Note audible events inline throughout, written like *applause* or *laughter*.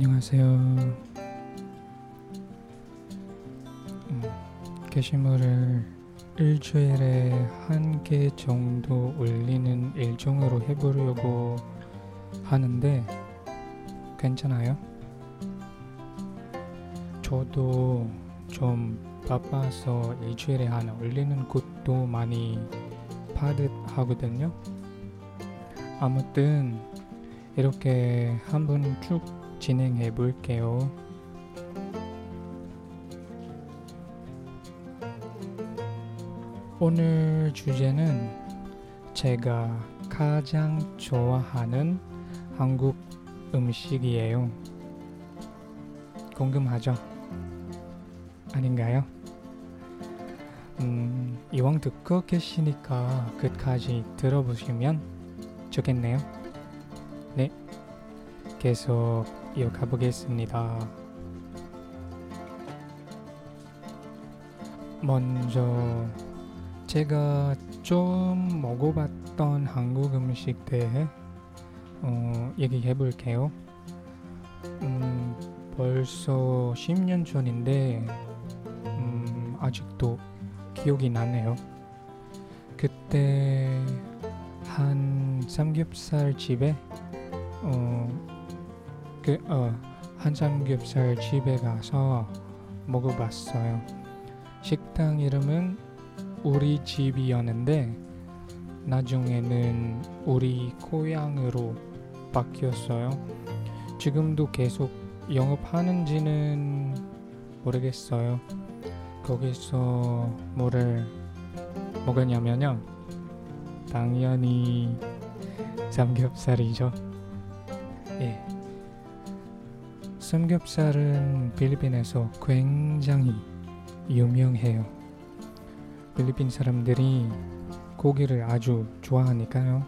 안녕하세요. 음, 게시물을 일주일에 한 개 정도 올리는 일정으로 해보려고 하는데 괜찮아요? 저도 좀 바빠서 일주일에 하나 올리는 것도 많이 파듯 하거든요. 아무튼 이렇게 한번 쭉 진행해 볼게요. 오늘 주제는 제가 가장 좋아하는 한국 음식이에요. 궁금하죠? 아닌가요? 음, 이왕 듣고 계시니까 끝까지 들어보시면 좋겠네요. 네, 계속 이어가 보겠습니다. 먼저 제가 좀 먹어봤던 한국 음식 대해 어, 얘기해 볼게요. 음, 벌써 10년 전인데 음, 아직도 기억이 나네요. 그때 한 삼겹살 집에 어, 그, 어, 한 삼겹살 집에 가서 먹어봤어요. 식당 이름은 우리 집이었는데 나중에는 우리 고향으로 바뀌었어요. 지금도 계속 영업하는지는 모르겠어요. 거기서 뭐를 먹었냐면요. 당연히 삼겹살이죠. 예. 삼겹살은 필리핀에서 굉장히 유명해요. 필리핀 사람들이 고기를 아주 좋아하니까요.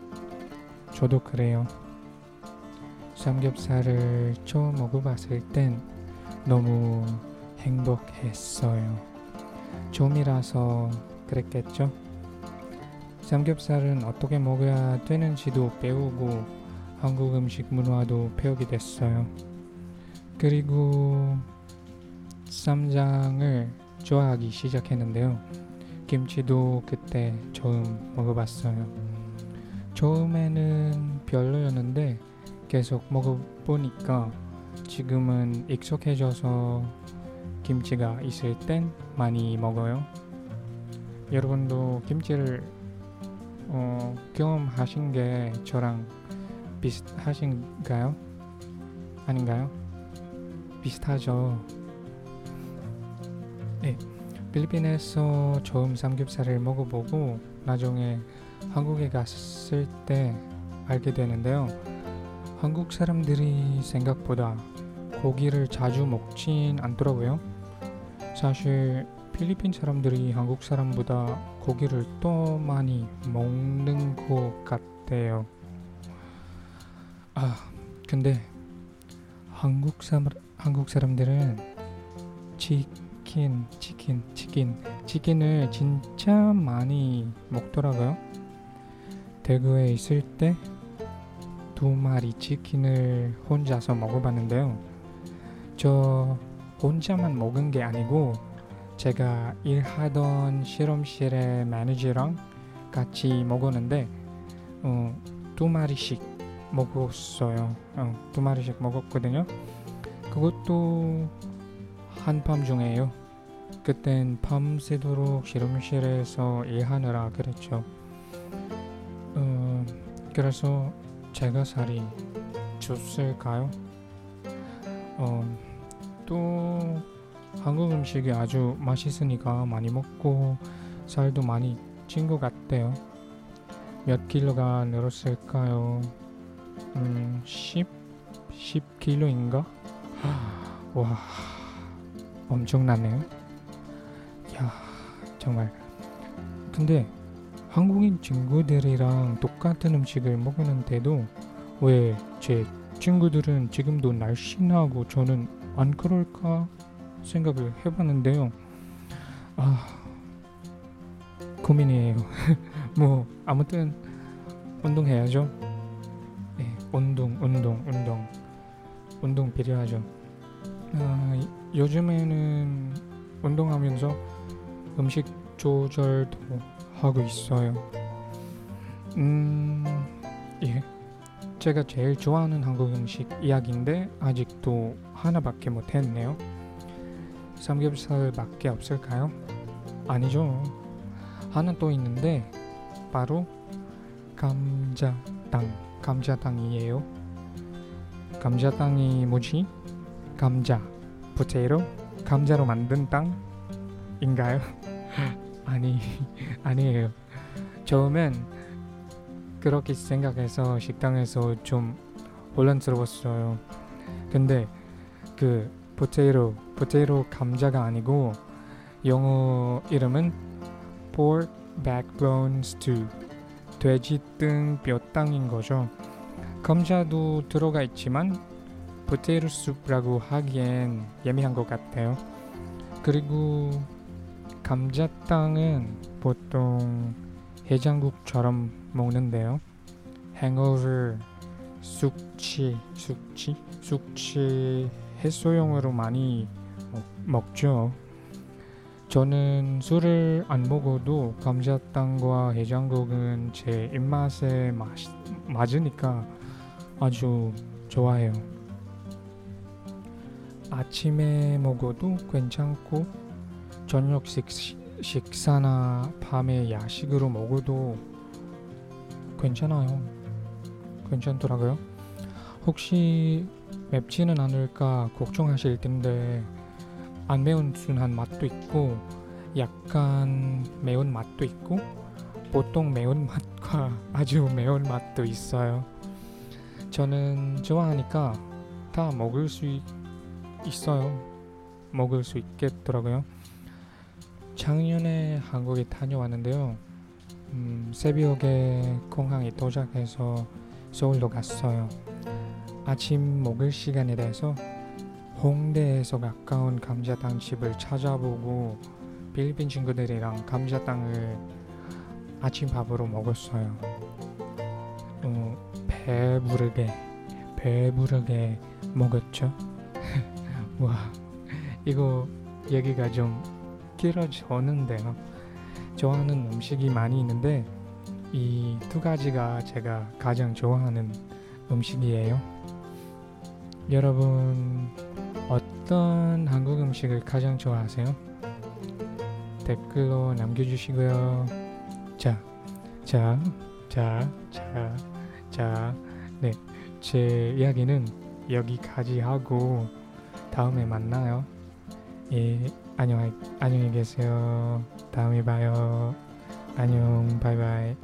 저도 그래요. 삼겹살을 처음 먹어봤을 땐 너무 행복했어요. 좀이라서 그랬겠죠? 삼겹살은 어떻게 먹어야 되는지도 배우고 한국 음식 문화도 배우게 됐어요. 그리고 쌈장을 좋아하기 시작했는데요. 김치도 그때 처음 먹어봤어요. 처음에는 별로였는데 계속 먹어보니까 지금은 익숙해져서 김치가 있을 땐 많이 먹어요. 여러분도 김치를 어, 경험하신 게 저랑 비슷하신가요? 아닌가요? 비슷하죠. 네, 필리핀에서 처음 삼겹살을 먹어보고 나중에 한국에 갔을 때 알게 되는데요. 한국 사람들이 생각보다 고기를 자주 먹진 않더라고요. 사실 필리핀 사람들이 한국 사람보다 고기를 더 많이 먹는 것 같대요. 아, 근데 한국 사람 한국 사람들은 치킨, 치킨, 치킨, 치킨을 진짜 많이 먹더라고요. 대구에 있을 때 두 마리 치킨을 혼자서 먹어봤는데요. 저 혼자만 먹은 게 아니고 제가 일하던 실험실의 매니저랑 같이 먹었는데 어, 두 마리씩 먹었어요. 어, 두 마리씩 먹었거든요. 그것도 한밤 중에요. 그땐 밤새도록 실험실에서 일하느라 그랬죠. 어, 그래서 제가 살이 쪘을까요? 어, 또 한국 음식이 아주 맛있으니까 많이 먹고 살도 많이 찐 것 같대요. 몇 킬로가 늘었을까요? 음, 10, 10킬로인가? 와, 엄청나네요. 야, 정말. 근데 한국인 친구들이랑 똑같은 음식을 먹었는데도 왜 제 친구들은 지금도 날씬하고 저는 안 그럴까 생각을 해봤는데요. 아, 고민이에요. *laughs* 뭐 아무튼 운동해야죠. 네, 운동, 운동, 운동. 운동 필요하죠. 어, 요즘에는 운동하면서 음식 조절도 하고 있어요. 음, 예. 제가 제일 좋아하는 한국 음식 이야기인데 아직도 하나밖에 못 했네요. 삼겹살밖에 없을까요? 아니죠. 하나 또 있는데 바로 감자탕. 감자탕이에요. 감자탕이 뭐지? 감자, 포테이로, 감자로 만든 땅인가요? *laughs* 아니 *laughs* 아니에요. 처음엔 그렇게 생각해서 식당에서 좀 혼란스러웠어요. 근데 그 potato potato 감자가 아니고 영어 이름은 pork backbone stew 돼지 등 뼈 탕인 거죠. 감자도 들어가 있지만 potato soup라고 하기엔 애매한 것 같아요. 그리고 감자탕은 보통 해장국처럼 먹는데요. hangover를 숙취, 숙취, 숙취 해소용으로 많이 먹, 먹죠. 저는 술을 안 먹어도 감자탕과 해장국은 제 입맛에 맞, 맞으니까 아주 좋아해요. 아침에 먹어도 괜찮고 저녁 식, 식사나 밤에 야식으로 먹어도 괜찮아요. 괜찮더라고요. 혹시 맵지는 않을까 걱정하실 텐데 안 매운 순한 맛도 있고 약간 매운 맛도 있고 보통 매운 맛과 *laughs* 아주 매운 맛도 있어요. 저는 좋아하니까 다 먹을 수 있, 있어요. 먹을 수 있겠더라고요. 작년에 한국에 다녀왔는데요. 음, 새벽에 공항에 도착해서 서울로 갔어요. 아침 먹을 시간이 돼서 홍대에서 가까운 감자탕 집을 찾아보고 필리핀 친구들이랑 감자탕을 아침밥으로 먹었어요. 어, 배부르게 배부르게 먹었죠. *laughs* 와 이거 얘기가 좀 길어졌는데요. 좋아하는 음식이 많이 있는데 이 두 가지가 제가 가장 좋아하는 음식이에요. 여러분 어떤 한국 음식을 가장 좋아하세요? 댓글로 남겨주시고요. 자, 자, 자, 자, 자, 네, 제 이야기는 여기까지 하고 다음에 만나요. 예, 안녕, 안녕히 계세요. 다음에 봐요. 안녕, 바이바이.